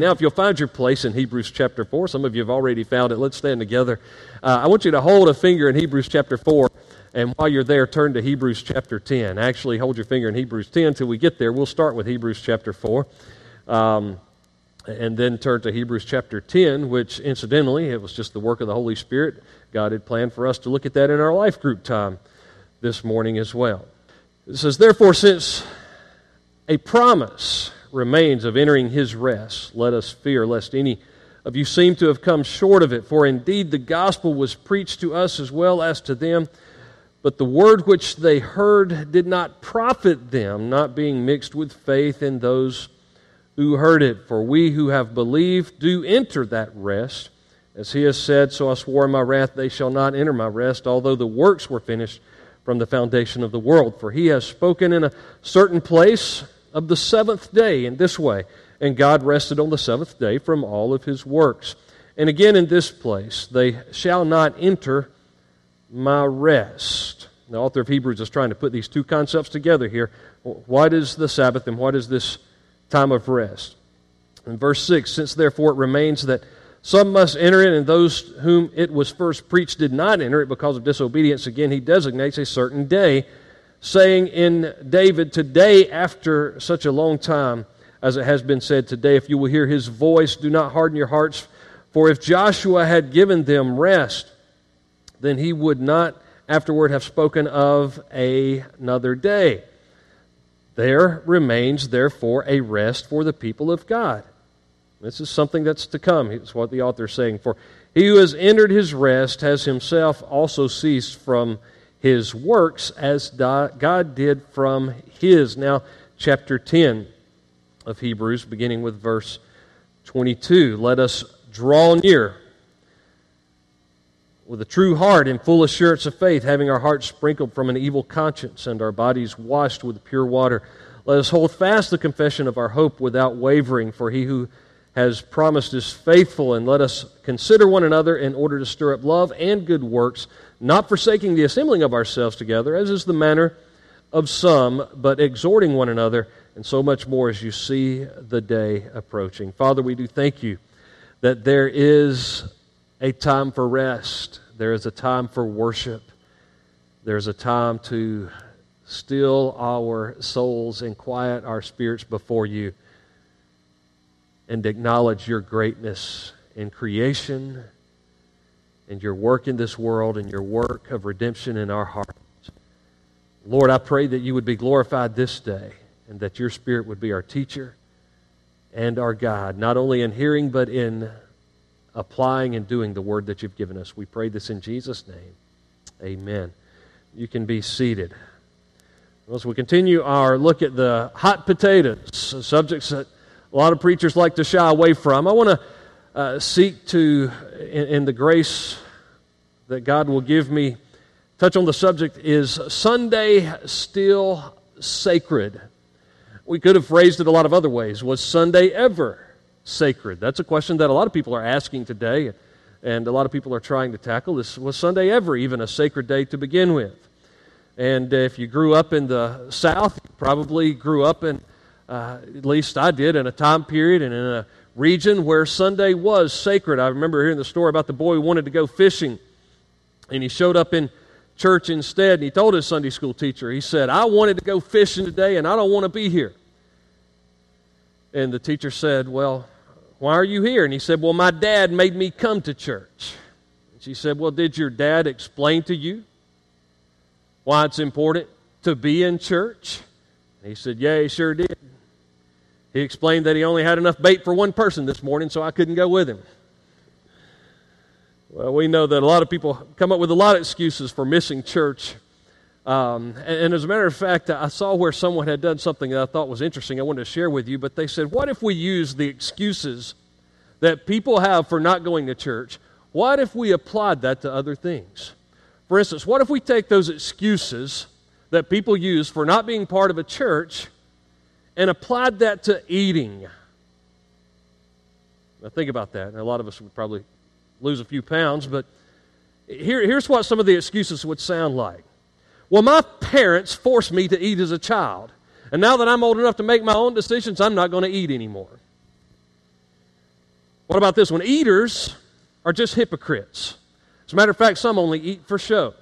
Now, if you'll find your place in Hebrews chapter 4, some of you have already found it. Let's stand together. Uh, I want you to hold a finger in Hebrews chapter 4, and while you're there, turn to Hebrews chapter 10. Actually, hold your finger in Hebrews 10 until we get there. We'll start with Hebrews chapter 4. Um, and then turn to Hebrews chapter 10, which incidentally, it was just the work of the Holy Spirit. God had planned for us to look at that in our life group time this morning as well. It says, Therefore, since a promise remains of entering his rest, let us fear lest any of you seem to have come short of it. For indeed the gospel was preached to us as well as to them, but the word which they heard did not profit them, not being mixed with faith in those who heard it. For we who have believed do enter that rest. As he has said, So I swore in my wrath, they shall not enter my rest, although the works were finished from the foundation of the world. For he has spoken in a certain place of the seventh day in this way. And God rested on the seventh day from all of his works. And again in this place, they shall not enter my rest. The author of Hebrews is trying to put these two concepts together here. What is the Sabbath and what is this time of rest? In verse 6, since therefore it remains that some must enter it, and those whom it was first preached did not enter it because of disobedience, again, he designates a certain day saying in David, Today, after such a long time, as it has been said today, if you will hear his voice, do not harden your hearts. For if Joshua had given them rest, then he would not afterward have spoken of a, another day. There remains, therefore, a rest for the people of God. This is something that's to come. It's what the author is saying. For he who has entered his rest has himself also ceased from his works as God did from his. Now, chapter 10 of Hebrews, beginning with verse 22. Let us draw near with a true heart and full assurance of faith, having our hearts sprinkled from an evil conscience and our bodies washed with pure water. Let us hold fast the confession of our hope without wavering, for he who has promised is faithful, and let us consider one another in order to stir up love and good works not forsaking the assembling of ourselves together, as is the manner of some, but exhorting one another, and so much more as you see the day approaching. Father, we do thank you that there is a time for rest, there is a time for worship, there's a time to still our souls and quiet our spirits before you and acknowledge your greatness in creation and your work in this world and your work of redemption in our hearts. Lord, I pray that you would be glorified this day and that your Spirit would be our teacher and our guide, not only in hearing, but in applying and doing the word that you've given us. We pray this in Jesus' name. Amen. You can be seated. As we continue our look at the hot potatoes, subjects that a lot of preachers like to shy away from, I want to uh, seek to, in, in the grace that God will give me, touch on the subject is Sunday still sacred? We could have phrased it a lot of other ways. Was Sunday ever sacred? That's a question that a lot of people are asking today, and a lot of people are trying to tackle. This was Sunday ever even a sacred day to begin with? And if you grew up in the South, you probably grew up in, uh, at least I did, in a time period and in a region where Sunday was sacred. I remember hearing the story about the boy who wanted to go fishing, and he showed up in church instead, and he told his Sunday school teacher, he said, I wanted to go fishing today, and I don't want to be here. And the teacher said, Well, why are you here? And he said, Well, my dad made me come to church. And she said, Well, did your dad explain to you why it's important to be in church? And he said, Yeah, he sure did. He explained that he only had enough bait for one person this morning, so I couldn't go with him. Well, we know that a lot of people come up with a lot of excuses for missing church. Um, and, and, as a matter of fact, I saw where someone had done something that I thought was interesting. I wanted to share with you, but they said, What if we use the excuses that people have for not going to church? What if we applied that to other things? For instance, what if we take those excuses that people use for not being part of a church and applied that to eating. Now, think about that. a lot of us would probably lose a few pounds, but here, here's what some of the excuses would sound like. Well, my parents forced me to eat as a child. And now that I'm old enough to make my own decisions, I'm not going to eat anymore. What about this one? Eaters are just hypocrites. As a matter of fact, some only eat for show.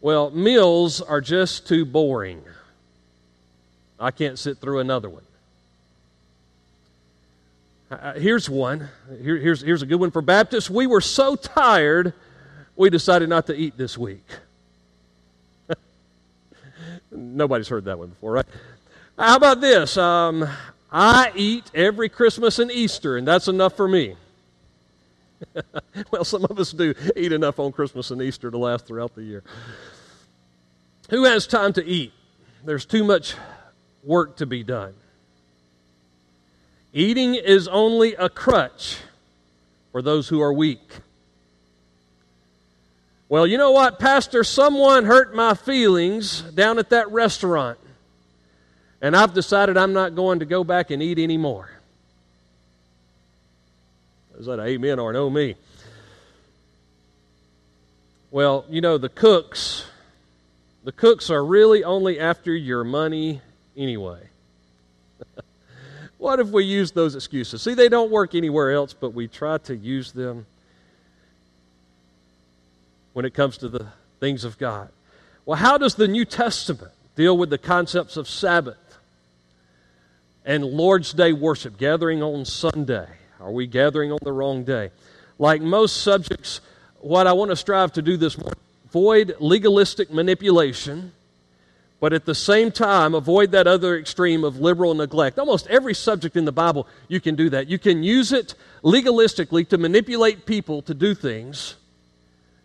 Well, meals are just too boring. I can't sit through another one. Uh, uh, here's one. Here, here's, here's a good one for Baptists. We were so tired, we decided not to eat this week. Nobody's heard that one before, right? How about this? Um, I eat every Christmas and Easter, and that's enough for me. well, some of us do eat enough on Christmas and Easter to last throughout the year. Who has time to eat? There's too much work to be done. Eating is only a crutch for those who are weak. Well, you know what, Pastor? Someone hurt my feelings down at that restaurant, and I've decided I'm not going to go back and eat anymore. Is that amen or no me? Well, you know, the cooks, the cooks are really only after your money anyway. what if we use those excuses? See, they don't work anywhere else, but we try to use them when it comes to the things of God. Well, how does the New Testament deal with the concepts of Sabbath and Lord's Day worship, gathering on Sunday? Are we gathering on the wrong day? Like most subjects, what I want to strive to do this morning, avoid legalistic manipulation but at the same time, avoid that other extreme of liberal neglect. Almost every subject in the Bible, you can do that. You can use it legalistically to manipulate people to do things.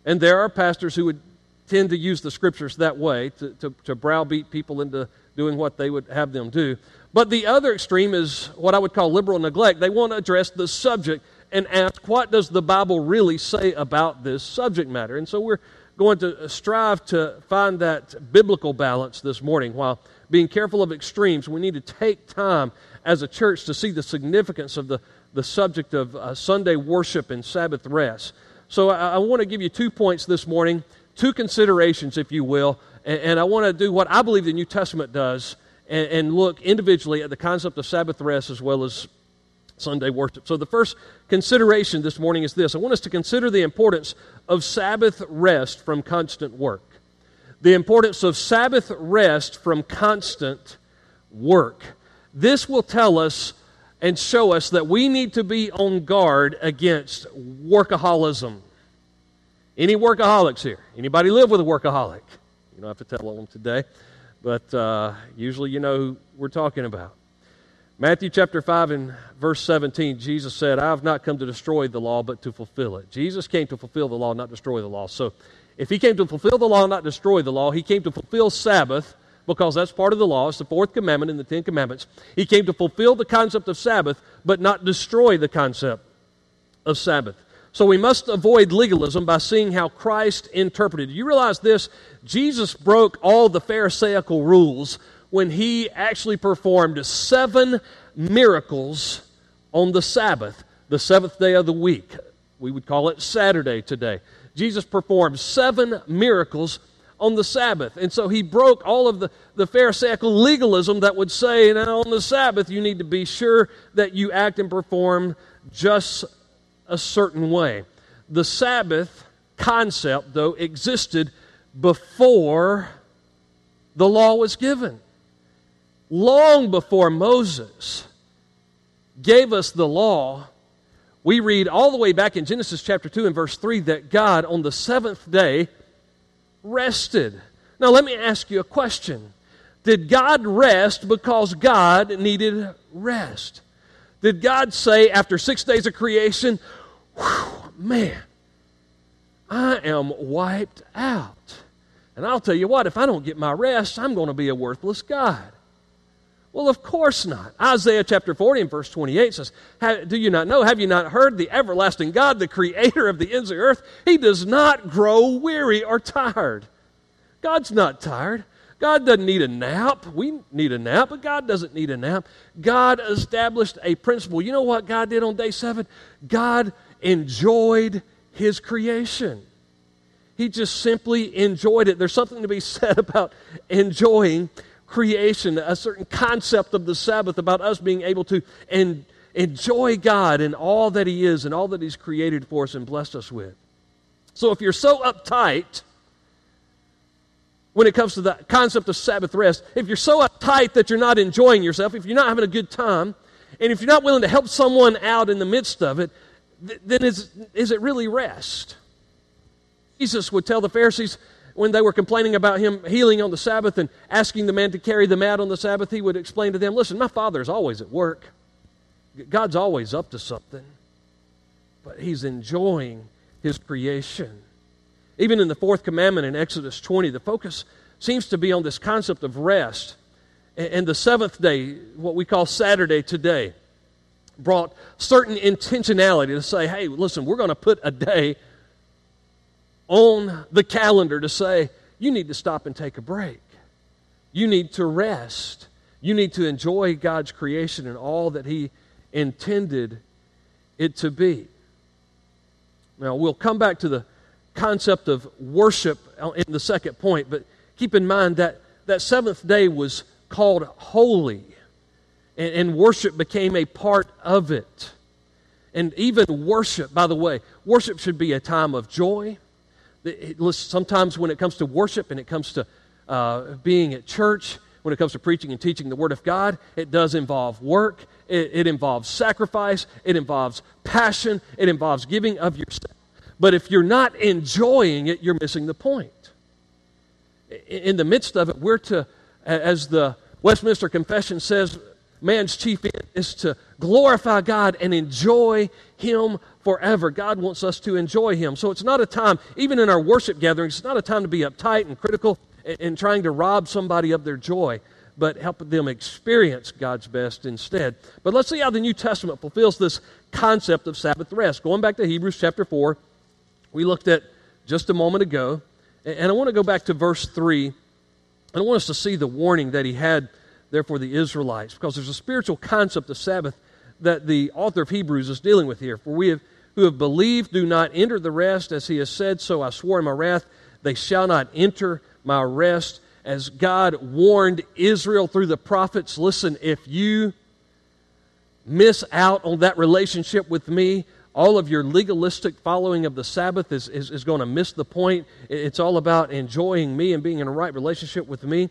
And there are pastors who would tend to use the scriptures that way to, to, to browbeat people into doing what they would have them do. But the other extreme is what I would call liberal neglect. They want to address the subject and ask, what does the Bible really say about this subject matter? And so we're going to strive to find that biblical balance this morning while being careful of extremes. We need to take time as a church to see the significance of the, the subject of uh, Sunday worship and Sabbath rest. So I, I want to give you two points this morning, two considerations, if you will, and, and I want to do what I believe the New Testament does and, and look individually at the concept of Sabbath rest as well as Sunday worship. So, the first consideration this morning is this I want us to consider the importance of Sabbath rest from constant work. The importance of Sabbath rest from constant work. This will tell us and show us that we need to be on guard against workaholism. Any workaholics here? Anybody live with a workaholic? You don't have to tell them today, but uh, usually you know who we're talking about. Matthew chapter 5 and verse 17, Jesus said, I have not come to destroy the law, but to fulfill it. Jesus came to fulfill the law, not destroy the law. So if he came to fulfill the law, not destroy the law, he came to fulfill Sabbath because that's part of the law. It's the fourth commandment in the Ten Commandments. He came to fulfill the concept of Sabbath, but not destroy the concept of Sabbath. So we must avoid legalism by seeing how Christ interpreted. You realize this? Jesus broke all the Pharisaical rules when he actually performed seven miracles on the Sabbath, the seventh day of the week. We would call it Saturday today. Jesus performed seven miracles on the Sabbath. And so he broke all of the, the Pharisaical legalism that would say, now on the Sabbath, you need to be sure that you act and perform just a certain way. The Sabbath concept, though, existed before the law was given long before Moses gave us the law, we read all the way back in Genesis chapter 2 and verse 3 that God on the seventh day rested. Now, let me ask you a question. Did God rest because God needed rest? Did God say after six days of creation, man, I am wiped out? And I'll tell you what, if I don't get my rest, I'm going to be a worthless God. Well, of course not. Isaiah chapter 40 and verse 28 says, Do you not know? Have you not heard the everlasting God, the creator of the ends of the earth? He does not grow weary or tired. God's not tired. God doesn't need a nap. We need a nap, but God doesn't need a nap. God established a principle. You know what God did on day seven? God enjoyed his creation. He just simply enjoyed it. There's something to be said about enjoying creation, a certain concept of the Sabbath about us being able to and enjoy God and all that He is and all that He's created for us and blessed us with. So if you're so uptight when it comes to the concept of Sabbath rest, if you're so uptight that you're not enjoying yourself, if you're not having a good time, and if you're not willing to help someone out in the midst of it, th- then is, is it really rest? Jesus would tell the Pharisees when they were complaining about him healing on the Sabbath and asking the man to carry them out on the Sabbath, he would explain to them, Listen, my father is always at work. God's always up to something, but he's enjoying his creation. Even in the fourth commandment in Exodus 20, the focus seems to be on this concept of rest. And the seventh day, what we call Saturday today, brought certain intentionality to say, hey, listen, we're going to put a day on the calendar to say, you need to stop and take a break. You need to rest. You need to enjoy God's creation and all that He intended it to be. Now, we'll come back to the concept of worship in the second point, but keep in mind that that seventh day was called holy, and, and worship became a part of it. And even worship, by the way, worship should be a time of joy. Sometimes when it comes to worship and it comes to uh, being at church, when it comes to preaching and teaching the Word of God, it does involve work, it, it involves sacrifice, it involves passion, it involves giving of yourself. But if you're not enjoying it, you're missing the point. In the midst of it, we're to, as the Westminster Confession says, man's chief end is to glorify God and enjoy Him forever. God wants us to enjoy Him. So it's not a time, even in our worship gatherings, it's not a time to be uptight and critical and trying to rob somebody of their joy but help them experience God's best instead. But let's see how the New Testament fulfills this concept of Sabbath rest. Going back to Hebrews chapter 4, we looked at just a moment ago, and I want to go back to verse 3. I want us to see the warning that he had there for the Israelites, because there's a spiritual concept of Sabbath that the author of Hebrews is dealing with here. For we have, who have believed do not enter the rest, as he has said, so I swore in my wrath, they shall not enter my rest as God warned Israel through the prophets listen, if you miss out on that relationship with me, all of your legalistic following of the Sabbath is, is, is going to miss the point. It's all about enjoying me and being in a right relationship with me.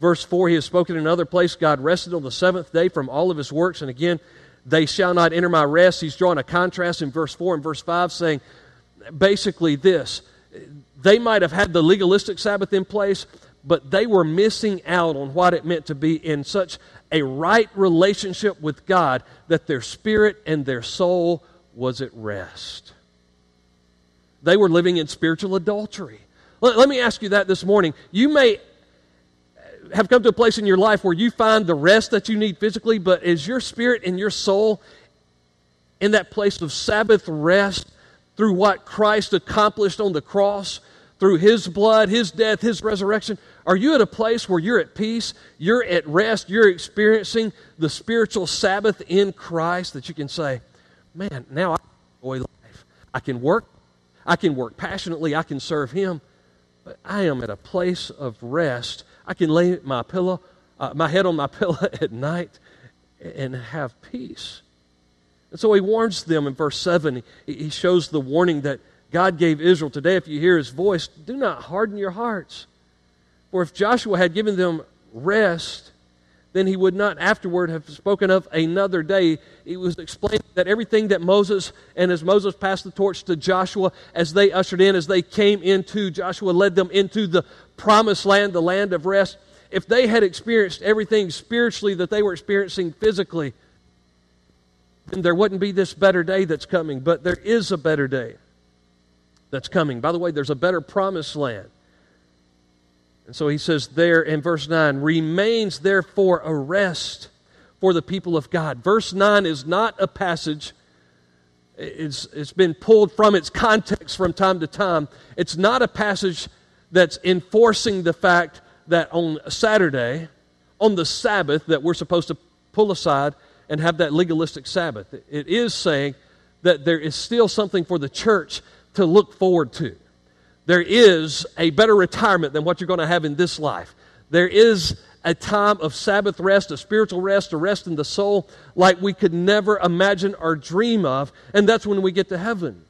Verse 4, he has spoken in another place God rested on the seventh day from all of his works. And again, they shall not enter my rest. He's drawing a contrast in verse 4 and verse 5, saying basically this they might have had the legalistic Sabbath in place, but they were missing out on what it meant to be in such a right relationship with God that their spirit and their soul was at rest. They were living in spiritual adultery. Let, me ask you that this morning. You may have come to a place in your life where you find the rest that you need physically, but is your spirit and your soul in that place of Sabbath rest through what Christ accomplished on the cross? through His blood, His death, His resurrection? Are you at a place where you're at peace, you're at rest, you're experiencing the spiritual Sabbath in Christ that you can say, man, now I enjoy life. I can work, I can work passionately, I can serve Him, but I am at a place of rest. I can lay my pillow, uh, my head on my pillow at night and have peace. And so he warns them in verse 7. He shows the warning that God gave Israel today, if you hear his voice, do not harden your hearts. For if Joshua had given them rest, then he would not afterward have spoken of another day. It was explained that everything that Moses, and as Moses passed the torch to Joshua, as they ushered in, as they came into, Joshua led them into the promised land, the land of rest. If they had experienced everything spiritually that they were experiencing physically, then there wouldn't be this better day that's coming. But there is a better day that's coming. By the way, there's a better promised land. And so he says there in verse 9, remains therefore a rest for the people of God. Verse 9 is not a passage, it's, it's been pulled from its context from time to time. It's not a passage that's enforcing the fact that on Saturday, on the Sabbath, that we're supposed to pull aside and have that legalistic Sabbath. It is saying that there is still something for the church to look forward to. There is a better retirement than what you're going to have in this life. There is a time of Sabbath rest, a spiritual rest, a rest in the soul like we could never imagine or dream of. And that's when we get to heaven.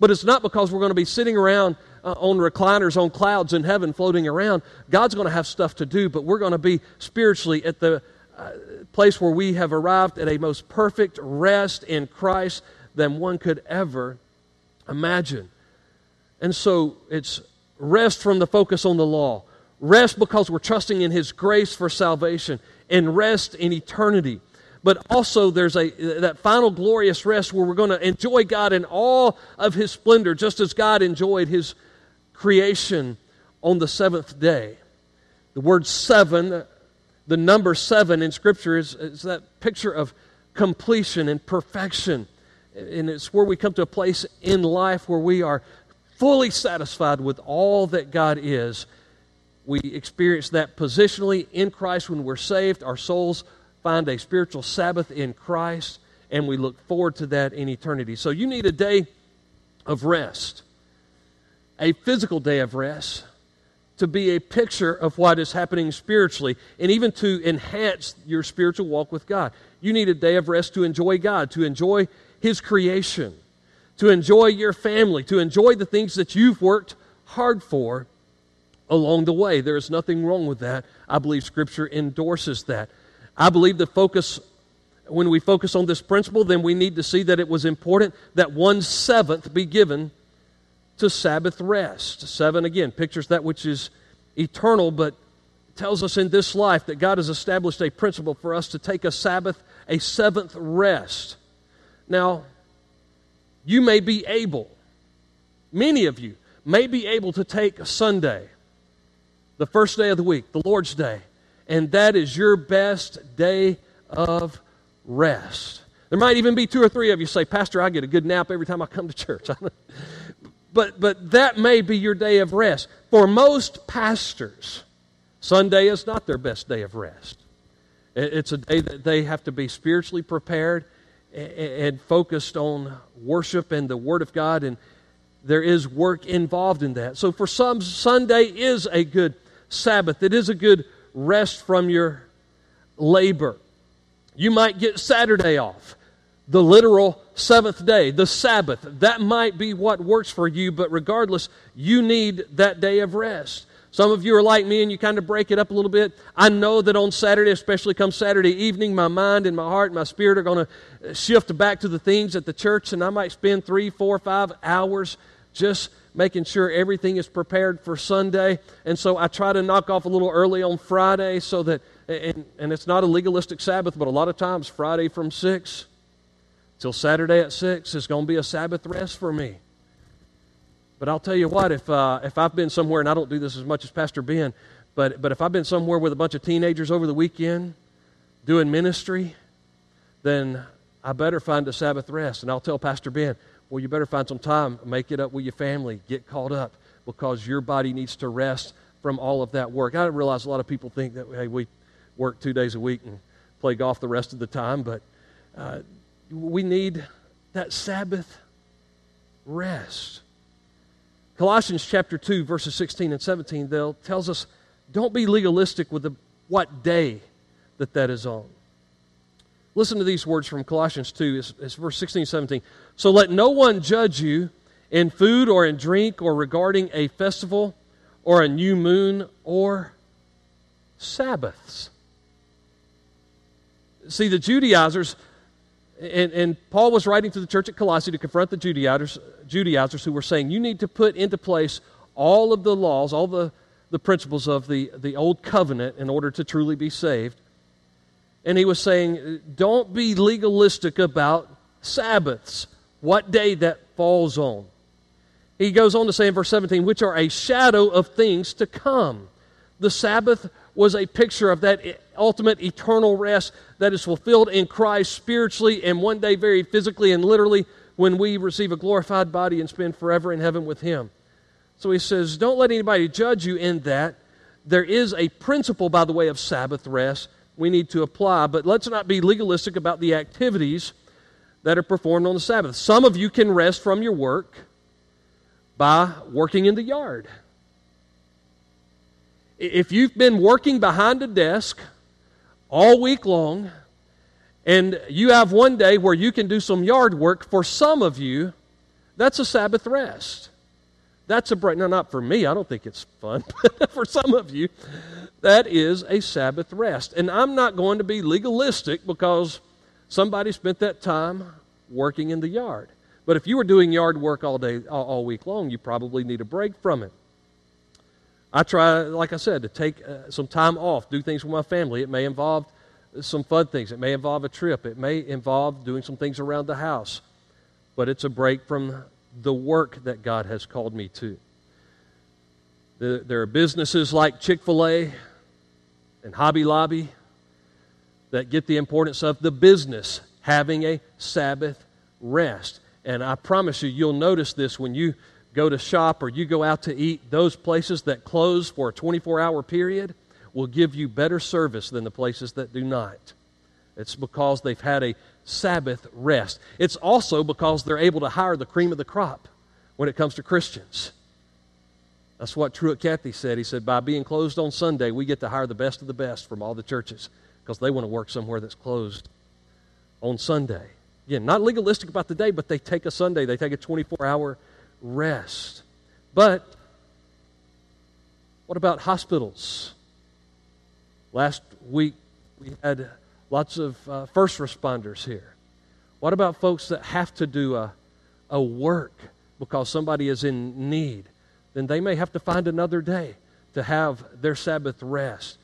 But it's not because we're going to be sitting around uh, on recliners on clouds in heaven floating around. God's going to have stuff to do, but we're going to be spiritually at the uh, place where we have arrived at a most perfect rest in Christ than one could ever imagine. And so it's rest from the focus on the law, rest because we're trusting in His grace for salvation, and rest in eternity. But also, there's a that final glorious rest where we're going to enjoy God in all of His splendor, just as God enjoyed His creation on the seventh day. The word seven, the number seven in Scripture, is, is that picture of completion and perfection. And it's where we come to a place in life where we are fully satisfied with all that God is. We experience that positionally in Christ when we're saved. Our souls find a spiritual Sabbath in Christ, and we look forward to that in eternity. So you need a day of rest, a physical day of rest, to be a picture of what is happening spiritually, and even to enhance your spiritual walk with God. You need a day of rest to enjoy God, to enjoy His creation, to enjoy your family, to enjoy the things that you've worked hard for along the way. There is nothing wrong with that. I believe Scripture endorses that. I believe the focus, when we focus on this principle, then we need to see that it was important that one seventh be given to Sabbath rest. Seven, again, pictures that which is eternal, but tells us in this life that God has established a principle for us to take a Sabbath, a seventh rest. Now, you may be able, many of you may be able to take Sunday, the first day of the week, the Lord's Day, and that is your best day of rest. There might even be two or three of you say, Pastor, I get a good nap every time I come to church. but, but that may be your day of rest. For most pastors, Sunday is not their best day of rest. It's a day that they have to be spiritually prepared and focused on worship and the Word of God, and there is work involved in that. So for some, Sunday is a good Sabbath. It is a good rest from your labor. You might get Saturday off, the literal seventh day, the Sabbath. That might be what works for you, but regardless, you need that day of rest. Some of you are like me and you kind of break it up a little bit. I know that on Saturday, especially come Saturday evening, my mind and my heart and my spirit are going to shift back to the things at the church, and I might spend three, four, five hours just making sure everything is prepared for Sunday. And so I try to knock off a little early on Friday so that, and, and it's not a legalistic Sabbath, but a lot of times Friday from 6 till Saturday at 6 is going to be a Sabbath rest for me. But I'll tell you what, if, uh, if I've been somewhere, and I don't do this as much as Pastor Ben, but, but if I've been somewhere with a bunch of teenagers over the weekend doing ministry, then I better find a Sabbath rest. And I'll tell Pastor Ben, well, you better find some time, make it up with your family, get caught up, because your body needs to rest from all of that work. I realize a lot of people think that, hey, we work two days a week and play golf the rest of the time, but uh, we need that Sabbath rest. Colossians chapter 2, verses 16 and 17, they'll tells us, don't be legalistic with the, what day that that is on. Listen to these words from Colossians 2, it's, it's verse 16 and 17. So let no one judge you in food or in drink or regarding a festival or a new moon or Sabbaths. See, the Judaizers, and, and, Paul was writing to the church at Colossae to confront the Judaizers, Judaizers who were saying, you need to put into place all of the laws, all the, the principles of the, the old covenant in order to truly be saved. And he was saying, don't be legalistic about Sabbaths, what day that falls on. He goes on to say in verse 17, which are a shadow of things to come. The Sabbath was a picture of that ultimate eternal rest that is fulfilled in Christ spiritually and one day very physically and literally when we receive a glorified body and spend forever in heaven with Him. So he says, Don't let anybody judge you in that. There is a principle, by the way, of Sabbath rest we need to apply. But let's not be legalistic about the activities that are performed on the Sabbath. Some of you can rest from your work by working in the yard. if you've been working behind a desk all week long, and you have one day where you can do some yard work, for some of you, that's a Sabbath rest. That's a break. No, not for me. I don't think it's fun. For some of you, that is a Sabbath rest. And I'm not going to be legalistic because somebody spent that time working in the yard. But if you were doing yard work all day, all week long, you probably need a break from it. I try, like I said, to take uh, some time off, do things with my family. It may involve some fun things. It may involve a trip. It may involve doing some things around the house. But it's a break from the work that God has called me to. There are businesses like Chick fil A and Hobby Lobby that get the importance of the business having a Sabbath rest. And I promise you, you'll notice this when you go to shop or you go out to eat. Those places that close for a 24 hour period will give you better service than the places that do not. It's because they've had a Sabbath rest. It's also because they're able to hire the cream of the crop when it comes to Christians. That's what Truett Cathy said. He said, by being closed on Sunday, we get to hire the best of the best from all the churches because they want to work somewhere that's closed on Sunday. Again, not legalistic about the day, but they take a Sunday, they take a 24 hour rest. But what about hospitals? Last week we had lots of uh, first responders here. What about folks that have to do a, a work because somebody is in need? Then they may have to find another day to have their Sabbath rest.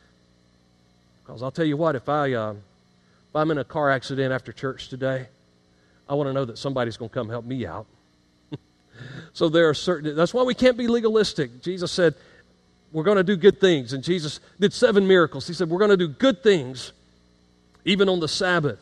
Because I'll tell you what, if, I, uh, if I'm in a car accident after church today, I want to know that somebody's going to come help me out. So there are certain, that's why we can't be legalistic. Jesus said, we're going to do good things. And Jesus did seven miracles. He said, We're going to do good things even on the Sabbath.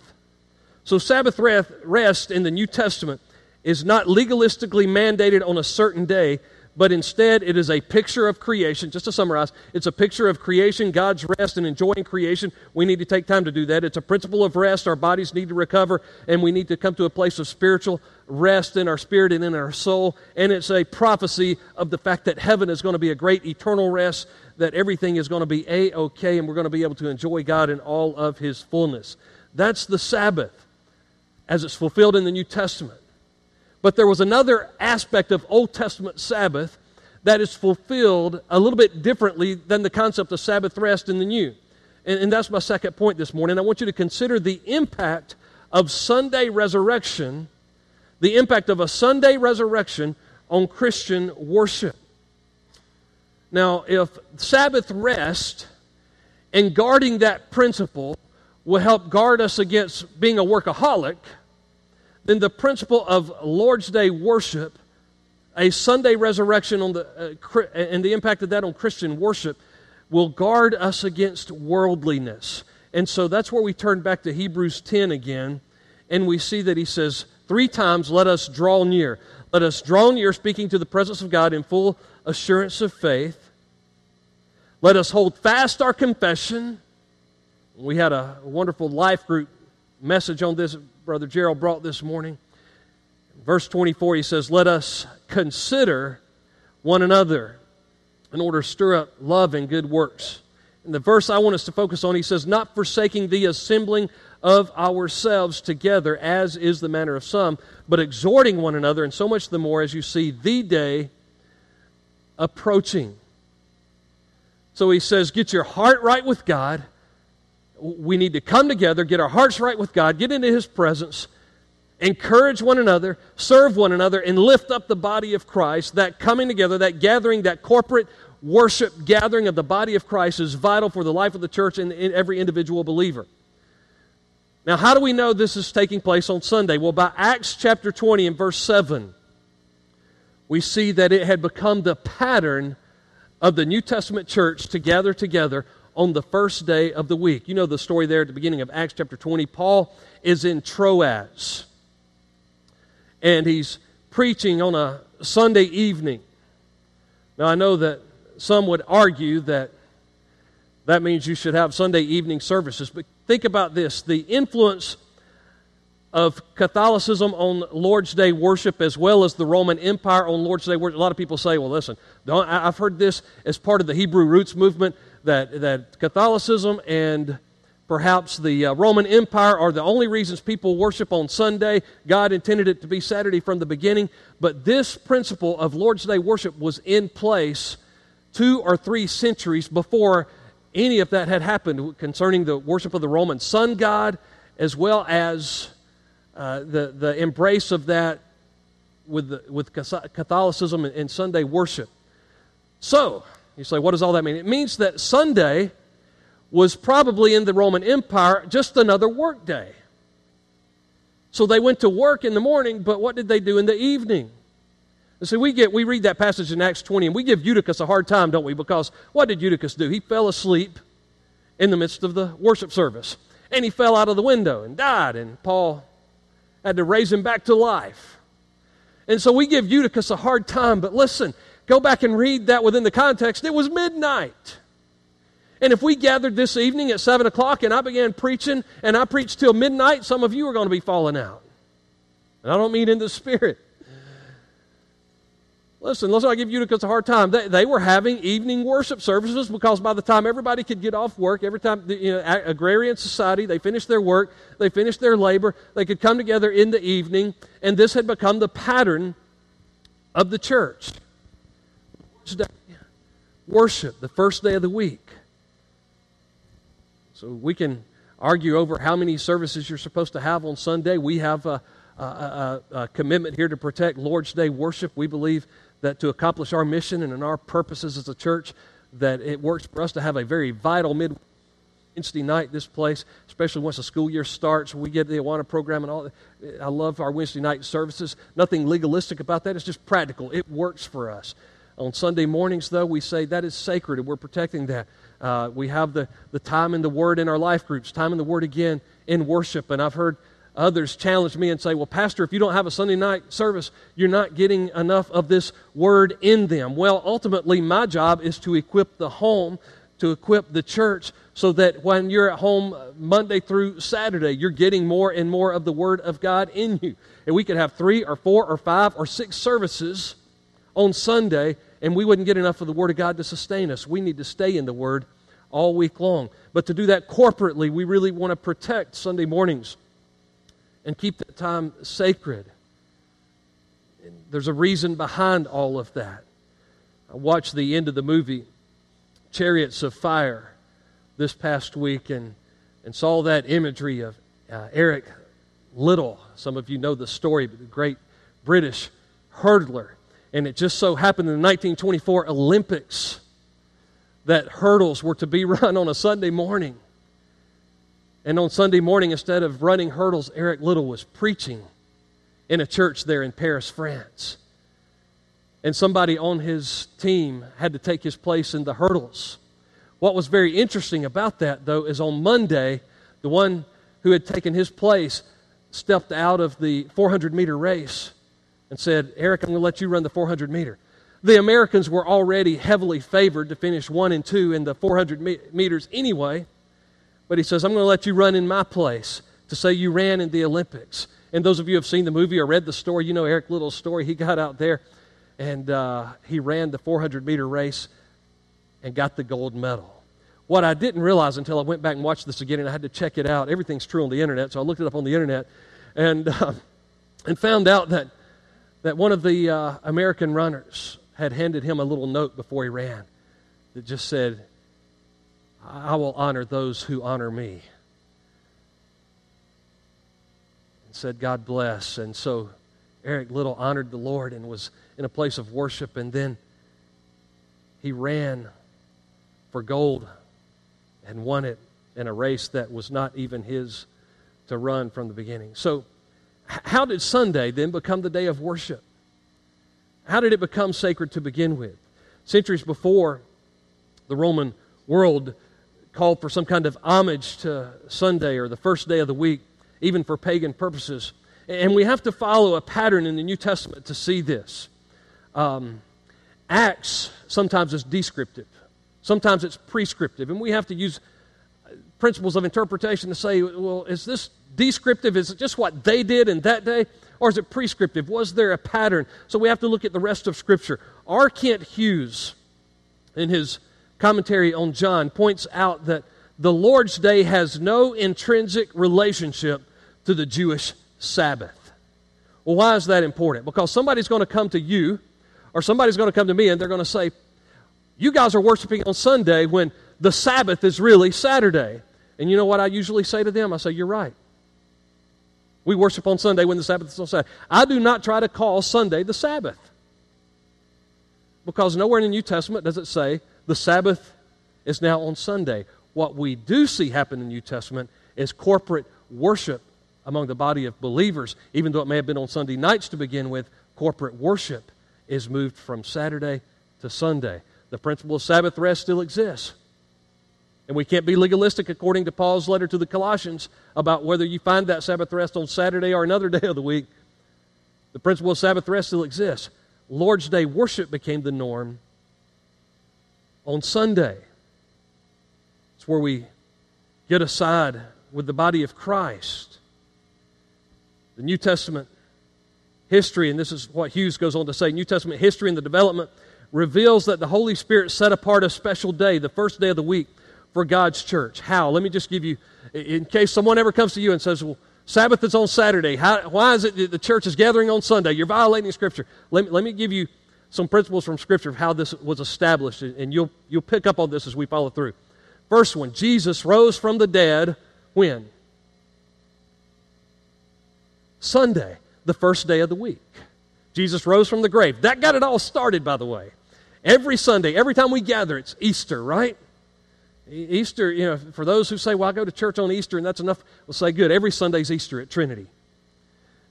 So, Sabbath rest in the New Testament is not legalistically mandated on a certain day, but instead it is a picture of creation. Just to summarize, it's a picture of creation, God's rest and enjoying creation. We need to take time to do that. It's a principle of rest. Our bodies need to recover, and we need to come to a place of spiritual rest in our spirit and in our soul. And it's a prophecy of the fact that heaven is going to be a great eternal rest, that everything is going to be A OK, and we're going to be able to enjoy God in all of His fullness. That's the Sabbath as it's fulfilled in the New Testament. But there was another aspect of Old Testament Sabbath that is fulfilled a little bit differently than the concept of Sabbath rest in the New. And, and that's my second point this morning. I want you to consider the impact of Sunday resurrection, the impact of a Sunday resurrection on Christian worship. Now, if Sabbath rest and guarding that principle will help guard us against being a workaholic, then the principle of Lord's Day worship, a Sunday resurrection on the, uh, and the impact of that on Christian worship will guard us against worldliness. And so that's where we turn back to Hebrews 10 again, and we see that he says, Three times, let us draw near. Let us draw near, speaking to the presence of God in full assurance of faith. Let us hold fast our confession. We had a wonderful life group message on this Brother Gerald brought this morning. Verse 24, he says, Let us consider one another in order to stir up love and good works. In the verse I want us to focus on, he says, Not forsaking the assembling of ourselves together, as is the manner of some, but exhorting one another, and so much the more as you see the day approaching. So he says, Get your heart right with God we need to come together, get our hearts right with God, get into His presence, encourage one another, serve one another, and lift up the body of Christ. That coming together, that gathering, that corporate worship gathering of the body of Christ is vital for the life of the church and every individual believer. Now, how do we know this is taking place on Sunday? Well, by Acts chapter 20 and verse 7, we see that it had become the pattern of the New Testament church to gather together on the first day of the week. You know the story there at the beginning of Acts chapter 20. Paul is in Troas, and he's preaching on a Sunday evening. Now, I know that some would argue that that means you should have Sunday evening services, but think about this the influence of Catholicism on Lord's Day worship as well as the Roman Empire on Lord's Day worship. A lot of people say, well, listen, I've heard this as part of the Hebrew roots movement that, that Catholicism and perhaps the uh, Roman Empire are the only reasons people worship on Sunday. God intended it to be Saturday from the beginning. But this principle of Lord's Day worship was in place two or three centuries before any of that had happened concerning the worship of the Roman sun god, as well as uh, the, the embrace of that with, the, with Catholicism and, and Sunday worship. So, you say, what does all that mean? It means that Sunday was probably in the Roman Empire just another work day. So they went to work in the morning, but what did they do in the evening? And so we get we read that passage in Acts 20, and we give Eutychus a hard time, don't we? Because what did Eutychus do? He fell asleep in the midst of the worship service. And he fell out of the window and died, and Paul had to raise him back to life. And so we give Eutychus a hard time, but listen, go back and read that within the context. It was midnight. And if we gathered this evening at 7 o'clock and I began preaching and I preached till midnight, some of you are going to be falling out. And I don't mean in the spirit. Listen, let's not give Eutychus a hard time. They, they were having evening worship services because by the time everybody could get off work, every time, the, you know, agrarian society, they finished their work, they finished their labor, they could come together in the evening, and this had become the pattern of the church. Worship, the first day of the week. So we can argue over how many services you're supposed to have on Sunday. We have a, a, a, a commitment here to protect Lord's Day worship. We believe that to accomplish our mission and in our purposes as a church, that it works for us to have a very vital mid Wednesday night this place, especially once the school year starts. We get the Awana program and all. I love our Wednesday night services. Nothing legalistic about that. It's just practical. It works for us. On Sunday mornings, though, we say that is sacred and we're protecting that. Uh, we have the, the time in the Word in our life groups, time in the Word again in worship. And I've heard Others challenge me and say, Well, Pastor, if you don't have a Sunday night service, you're not getting enough of this word in them. Well, ultimately, my job is to equip the home, to equip the church, so that when you're at home Monday through Saturday, you're getting more and more of the Word of God in you. And we could have three or four or five or six services on Sunday, and we wouldn't get enough of the Word of God to sustain us. We need to stay in the Word all week long. But to do that corporately, we really want to protect Sunday mornings and keep that time sacred. And there's a reason behind all of that. I watched the end of the movie Chariots of Fire this past week and, and saw that imagery of uh, Eric Liddell. Some of you know the story, but the great British hurdler. And it just so happened in the 1924 Olympics that hurdles were to be run on a Sunday morning. And on Sunday morning, instead of running hurdles, Eric Liddell was preaching in a church there in Paris, France. And somebody on his team had to take his place in the hurdles. What was very interesting about that, though, is on Monday, the one who had taken his place stepped out of the 400 meter race and said, Eric, I'm going to let you run the 400 meter. The Americans were already heavily favored to finish one and two in the 400 meters anyway. But he says, I'm going to let you run in my place to say you ran in the Olympics. And those of you who have seen the movie or read the story, you know Eric Liddell's story. He got out there and uh, he ran the 400 meter race and got the gold medal. What I didn't realize until I went back and watched this again, and I had to check it out. Everything's true on the internet, so I looked it up on the internet and, uh, and found out that, that one of the uh, American runners had handed him a little note before he ran that just said, I will honor those who honor me. And said, God bless. And so Eric Liddell honored the Lord and was in a place of worship. And then he ran for gold and won it in a race that was not even his to run from the beginning. So, how did Sunday then become the day of worship? How did it become sacred to begin with? Centuries before, the Roman world called for some kind of homage to Sunday or the first day of the week, even for pagan purposes. And we have to follow a pattern in the New Testament to see this. Um, Acts sometimes is descriptive, sometimes it's prescriptive, and we have to use principles of interpretation to say, well, is this descriptive? Is it just what they did in that day? Or is it prescriptive? Was there a pattern? So we have to look at the rest of Scripture. R. Kent Hughes, in his commentary on John, points out that the Lord's Day has no intrinsic relationship to the Jewish Sabbath. Well, why is that important? Because somebody's going to come to you, or somebody's going to come to me, and they're going to say, You guys are worshiping on Sunday when the Sabbath is really Saturday. And you know what I usually say to them? I say, You're right. We worship on Sunday when the Sabbath is on Saturday. I do not try to call Sunday the Sabbath. Because nowhere in the New Testament does it say the Sabbath is now on Sunday. What we do see happen in the New Testament is corporate worship among the body of believers, even though it may have been on Sunday nights to begin with, corporate worship is moved from Saturday to Sunday. The principle of Sabbath rest still exists. And we can't be legalistic according to Paul's letter to the Colossians about whether you find that Sabbath rest on Saturday or another day of the week. The principle of Sabbath rest still exists. Lord's Day worship became the norm on Sunday It's where we get aside with the body of Christ. The New Testament history, and this is what Hughes goes on to say New Testament history and the development reveals that the Holy Spirit set apart a special day, the first day of the week, for God's church. How? Let me just give you, in case someone ever comes to you and says, Well, Sabbath is on Saturday. How, why is it that the church is gathering on Sunday? You're violating Scripture. Let me, let me give you some principles from Scripture of how this was established, and you'll, you'll pick up on this as we follow through. First one Jesus rose from the dead when? Sunday, the first day of the week. Jesus rose from the grave. That got it all started, by the way. Every Sunday, every time we gather, it's Easter, right? Easter, you know, for those who say, well, I go to church on Easter and that's enough, we'll say, good. Every Sunday's Easter at Trinity.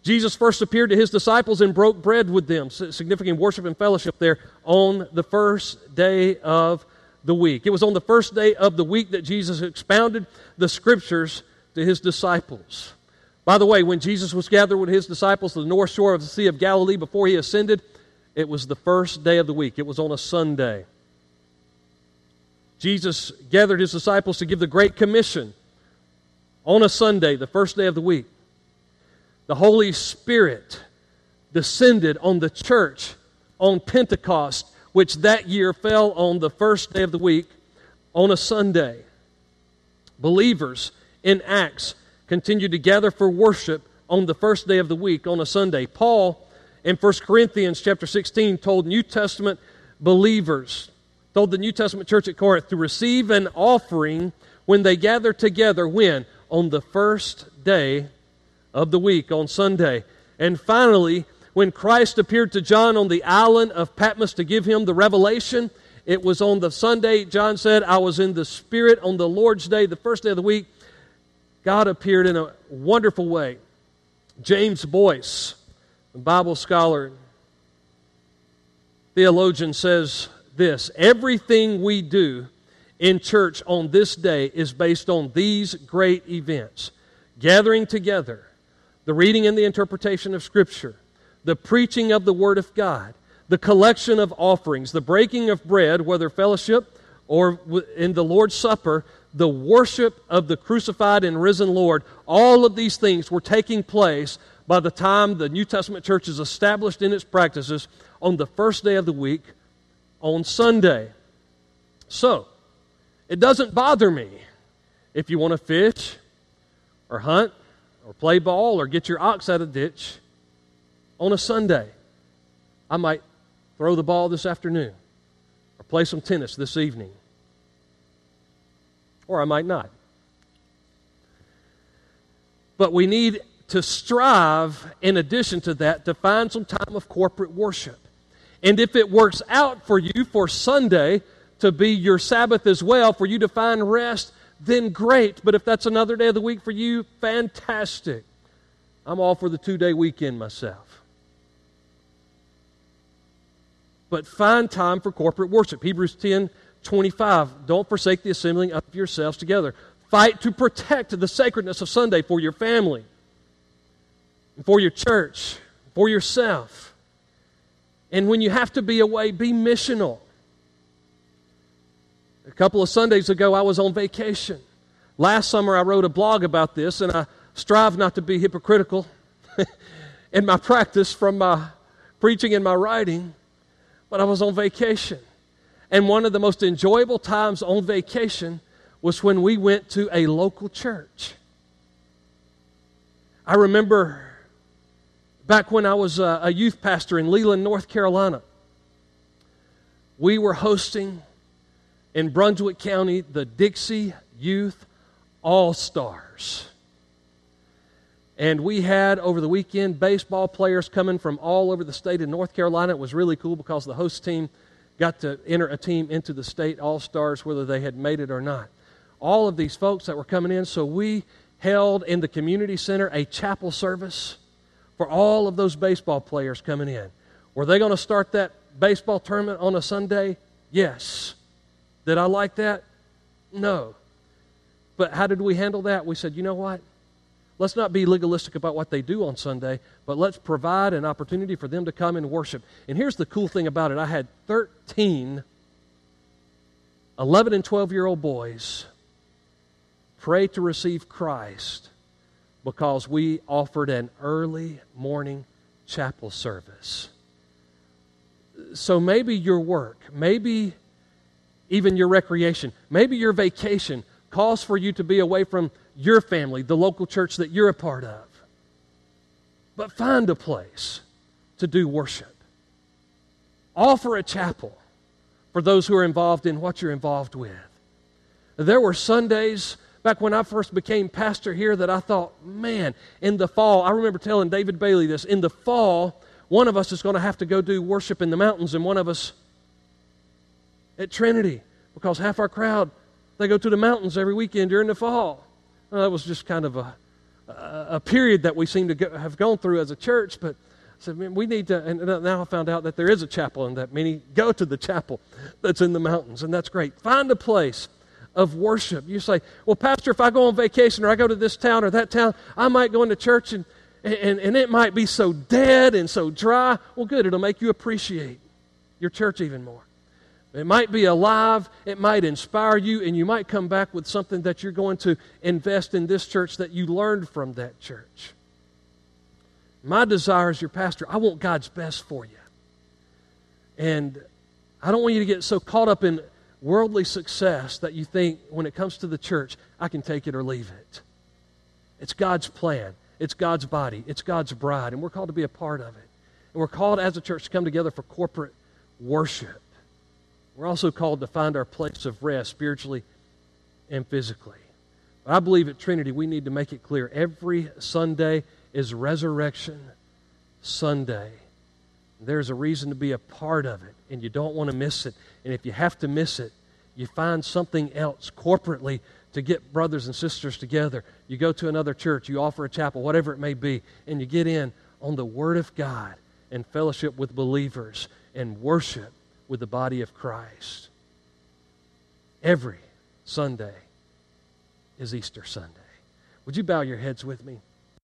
Jesus first appeared to his disciples and broke bread with them, significant worship and fellowship there on the first day of the week. It was on the first day of the week that Jesus expounded the scriptures to his disciples. By the way, when Jesus was gathered with his disciples to the north shore of the Sea of Galilee before he ascended, it was the first day of the week. It was on a Sunday. Jesus gathered his disciples to give the Great Commission on a Sunday, the first day of the week. The Holy Spirit descended on the church on Pentecost which that year fell on the first day of the week on a Sunday. Believers in Acts continued to gather for worship on the first day of the week on a Sunday. Paul in 1 Corinthians chapter 16 told New Testament believers, told the New Testament church at Corinth to receive an offering when they gather together when? On the first day of the week, on Sunday. And finally, when Christ appeared to John on the island of Patmos to give him the revelation, it was on the Sunday, John said, I was in the Spirit on the Lord's Day, the first day of the week. God appeared in a wonderful way. James Boice, a Bible scholar, theologian, says this. Everything we do in church on this day is based on these great events. Gathering together, the reading and the interpretation of Scripture the preaching of the Word of God, the collection of offerings, the breaking of bread, whether fellowship or in the Lord's Supper, the worship of the crucified and risen Lord, all of these things were taking place by the time the New Testament church is established in its practices on the first day of the week, on Sunday. So, it doesn't bother me if you want to fish or hunt or play ball or get your ox out of the ditch on a Sunday. I might throw the ball this afternoon or play some tennis this evening. Or I might not. But we need to strive, in addition to that, to find some time of corporate worship. And if it works out for you for Sunday to be your Sabbath as well, for you to find rest, then great. But if that's another day of the week for you, fantastic. I'm all for the two day weekend myself. but find time for corporate worship. Hebrews 10 25. Don't forsake the assembling of yourselves together. Fight to protect the sacredness of Sunday for your family, for your church, for yourself. And when you have to be away, be missional. A couple of Sundays ago, I was on vacation. Last summer, I wrote a blog about this, and I strive not to be hypocritical in my practice from my preaching and my writing but I was on vacation. And one of the most enjoyable times on vacation was when we went to a local church. I remember back when I was a, youth pastor in Leland, North Carolina, we were hosting in Brunswick County the Dixie Youth All Stars. And we had over the weekend baseball players coming from all over the state of North Carolina. It was really cool because the host team got to enter a team into the state All Stars, whether they had made it or not. All of these folks that were coming in, so we held in the community center a chapel service for all of those baseball players coming in. Were they going to start that baseball tournament on a Sunday? Yes. Did I like that? No. But how did we handle that? We said, you know what? Let's not be legalistic about what they do on Sunday, but let's provide an opportunity for them to come and worship. And here's the cool thing about it I had 13 11 and 12 year old boys pray to receive Christ because we offered an early morning chapel service. So maybe your work, maybe even your recreation, maybe your vacation calls for you to be away from your family, the local church that you're a part of. But find a place to do worship. Offer a chapel for those who are involved in what you're involved with. There were Sundays back when I first became pastor here that I thought, man, in the fall, I remember telling David Bailey this, in the fall, one of us is going to have to go do worship in the mountains, and one of us at Trinity, because half our crowd they go to the mountains every weekend during the fall. Well, that was just kind of a, a, period that we seem to go, have gone through as a church, but I said, man, we need to, and now I found out that there is a chapel and that many go to the chapel that's in the mountains, and that's great. Find a place of worship. You say, well, Pastor, if I go on vacation or I go to this town or that town, I might go into church and, and, and it might be so dead and so dry. Well, good, it'll make you appreciate your church even more. It might be alive, it might inspire you, and you might come back with something that you're going to invest in this church that you learned from that church. My desire as your pastor, I want God's best for you. And I don't want you to get so caught up in worldly success that you think when it comes to the church, I can take it or leave it. It's God's plan, it's God's body, it's God's bride, and we're called to be a part of it. And we're called as a church to come together for corporate worship. We're also called to find our place of rest spiritually and physically. But I believe at Trinity we need to make it clear every Sunday is Resurrection Sunday. There's a reason to be a part of it, and you don't want to miss it. And if you have to miss it, you find something else corporately to get brothers and sisters together. You go to another church, you offer a chapel, whatever it may be, and you get in on the Word of God and fellowship with believers and worship with the body of Christ. Every Sunday is Easter Sunday. Would you bow your heads with me?